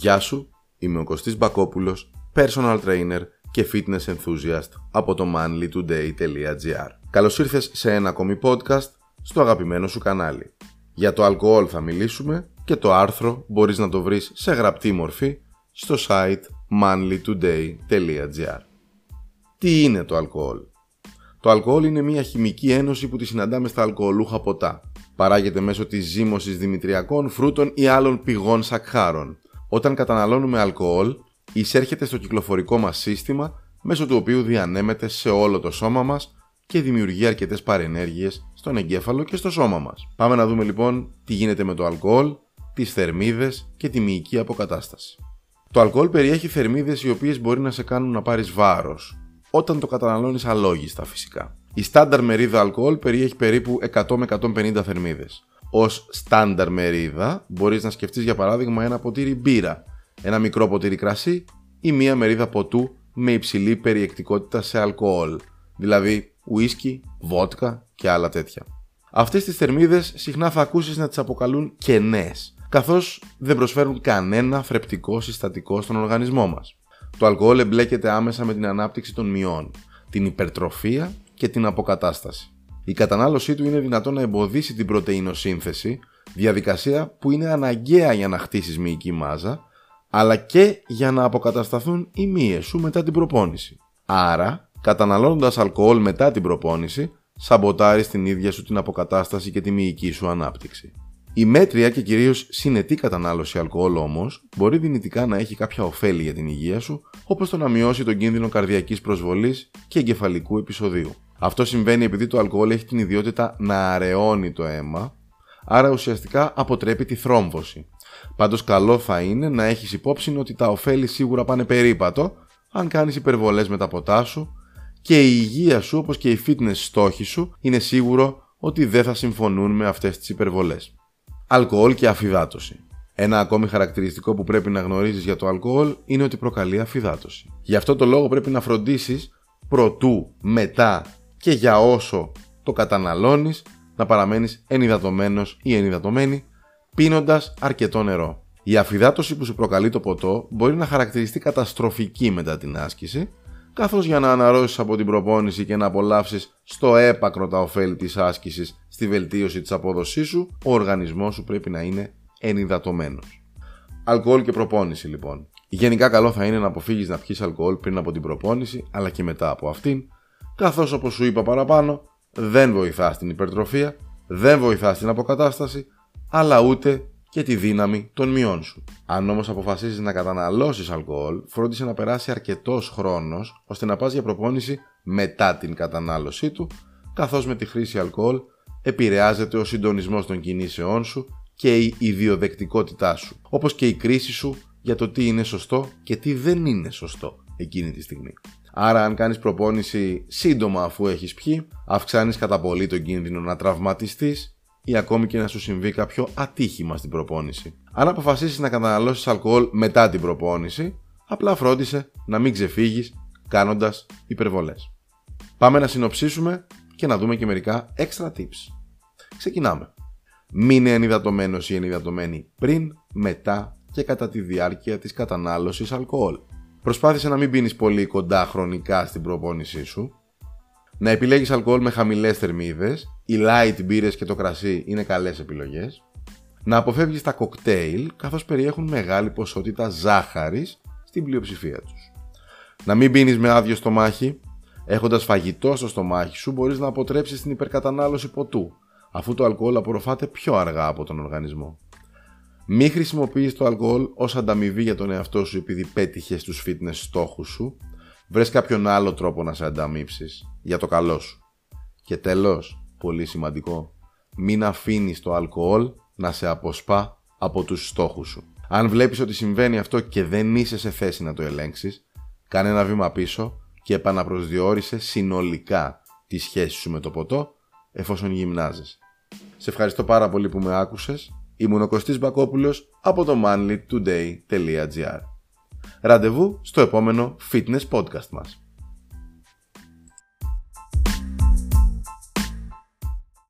Γεια σου, είμαι ο Κωστής Μπακόπουλος, personal trainer και fitness enthusiast από το manlytoday.gr Καλώς ήρθες σε ένα ακόμη podcast στο αγαπημένο σου κανάλι. Για το αλκοόλ θα μιλήσουμε και το άρθρο μπορείς να το βρεις σε γραπτή μορφή στο site manlytoday.gr Τι είναι το αλκοόλ; Το αλκοόλ είναι μια χημική ένωση που τη συναντάμε στα αλκοολούχα ποτά. Παράγεται μέσω της ζύμωσης δημητριακών, φρούτων ή άλλων πηγών σακχάρων. Όταν καταναλώνουμε αλκοόλ, εισέρχεται στο κυκλοφορικό μας σύστημα μέσω του οποίου διανέμεται σε όλο το σώμα μας και δημιουργεί αρκετές παρενέργειες στον εγκέφαλο και στο σώμα μας. Πάμε να δούμε λοιπόν τι γίνεται με το αλκοόλ, τις θερμίδες και τη μυϊκή αποκατάσταση. Το αλκοόλ περιέχει θερμίδες οι οποίες μπορεί να σε κάνουν να πάρεις βάρος, όταν το καταναλώνεις αλόγιστα φυσικά. Η στάνταρ μερίδα αλκοόλ περιέχει περίπου 100 με 150 θερμίδες. Ω στάνταρ μερίδα μπορείς να σκεφτείς για παράδειγμα ένα ποτήρι μπύρα, ένα μικρό ποτήρι κρασί ή μία μερίδα ποτού με υψηλή περιεκτικότητα σε αλκοόλ, δηλαδή ουίσκι, βότκα και άλλα τέτοια. Αυτές τις θερμίδες συχνά θα ακούσεις να τις αποκαλούν κενές, καθώς δεν προσφέρουν κανένα θρεπτικό συστατικό στον οργανισμό μας. Το αλκοόλ εμπλέκεται άμεσα με την ανάπτυξη των μειών, την υπερτροφία και την αποκατάσταση. Η κατανάλωσή του είναι δυνατόν να εμποδίσει την πρωτεϊνοσύνθεση, διαδικασία που είναι αναγκαία για να χτίσεις μυϊκή μάζα, αλλά και για να αποκατασταθούν οι μύες σου μετά την προπόνηση. Άρα, καταναλώνοντας αλκοόλ μετά την προπόνηση, σαμποτάρεις την ίδια σου την αποκατάσταση και τη μυϊκή σου ανάπτυξη. Η μέτρια και κυρίως συνετή κατανάλωση αλκοόλ όμως μπορεί δυνητικά να έχει κάποια ωφέλη για την υγεία σου, όπως το να μειώσει τον κίνδυνο καρδιακής προσβολής και εγκεφαλικού επεισοδίου. Αυτό συμβαίνει επειδή το αλκοόλ έχει την ιδιότητα να αραιώνει το αίμα, άρα ουσιαστικά αποτρέπει τη θρόμβωση. Πάντως, καλό θα είναι να έχεις υπόψη ότι τα ωφέλη σίγουρα πάνε περίπατο αν κάνεις υπερβολές με τα ποτά σου και η υγεία σου όπως και οι fitness στόχοι σου είναι σίγουρο ότι δεν θα συμφωνούν με αυτές τις υπερβολές αλκοόλ και αφυδάτωση. Ένα ακόμη χαρακτηριστικό που πρέπει να γνωρίζεις για το αλκοόλ είναι ότι προκαλεί αφυδάτωση. Γι' αυτό το λόγο πρέπει να φροντίσεις προτού, μετά και για όσο το καταναλώνεις να παραμένεις ενυδατωμένος ή ενυδατωμένη πίνοντας αρκετό νερό. Η αφυδάτωση που σου προκαλεί το ποτό μπορεί να χαρακτηριστεί καταστροφική μετά την άσκηση καθώς για να αναρρώσεις από την προπόνηση και να απολαύσεις στο έπακρο τα ωφέλη της άσκησης στη βελτίωση της απόδοσής σου, ο οργανισμός σου πρέπει να είναι ενυδατωμένος. Αλκοόλ και προπόνηση λοιπόν. Γενικά καλό θα είναι να αποφύγεις να πιεις αλκοόλ πριν από την προπόνηση αλλά και μετά από αυτήν, καθώς όπως σου είπα παραπάνω δεν βοηθά στην υπερτροφία, δεν βοηθά στην αποκατάσταση, αλλά ούτε και τη δύναμη των μειών σου. Αν όμως αποφασίσει να καταναλώσεις αλκοόλ, φρόντισε να περάσει αρκετός χρόνος ώστε να πας για προπόνηση μετά την κατανάλωσή του, καθώς με τη χρήση αλκοόλ επηρεάζεται ο συντονισμός των κινήσεών σου και η ιδιοδεκτικότητά σου, όπως και η κρίση σου για το τι είναι σωστό και τι δεν είναι σωστό εκείνη τη στιγμή. Άρα, αν κάνεις προπόνηση σύντομα αφού έχεις πιει, αυξάνεις κατά πολύ τον κίνδυνο να τραυματιστείς ή ακόμη και να σου συμβεί κάποιο ατύχημα στην προπόνηση. Αν αποφασίσεις να καταναλώσεις αλκοόλ μετά την προπόνηση, απλά φρόντισε να μην ξεφύγεις κάνοντας υπερβολές. Πάμε να συνοψίσουμε και να δούμε και μερικά extra tips. Ξεκινάμε. Μην είναι ενυδατωμένος ή ενυδατωμένη πριν, μετά και κατά τη διάρκεια της κατανάλωσης αλκοόλ. Προσπάθησε να μην πίνεις πολύ κοντά χρονικά στην προπόνησή σου να επιλέγεις αλκοόλ με χαμηλές θερμίδες, οι light μπύρες και το κρασί είναι καλές επιλογές. Να αποφεύγεις τα κοκτέιλ καθώς περιέχουν μεγάλη ποσότητα ζάχαρης στην πλειοψηφία τους. Να μην πίνεις με άδειο στομάχι. Έχοντας φαγητό στο στομάχι σου μπορείς να αποτρέψεις την υπερκατανάλωση ποτού, αφού το αλκοόλ απορροφάται πιο αργά από τον οργανισμό. Μην χρησιμοποιείς το αλκοόλ ως ανταμοιβή για τον εαυτό σου επειδή πέτυχες τους fitness στόχους σου. Βρες κάποιον άλλο τρόπο να σε ανταμείψεις για το καλό σου. Και τέλος, πολύ σημαντικό, μην αφήνεις το αλκοόλ να σε αποσπά από τους στόχους σου. Αν βλέπεις ότι συμβαίνει αυτό και δεν είσαι σε θέση να το ελέγξεις, κάνε ένα βήμα πίσω και επαναπροσδιορίσε συνολικά τη σχέση σου με το ποτό εφόσον γυμνάζεσαι. Σε ευχαριστώ πάρα πολύ που με άκουσες. Ήμουν ο Κωστής Μπακόπουλος από το manlytoday.gr Ραντεβού στο επόμενο fitness podcast μας.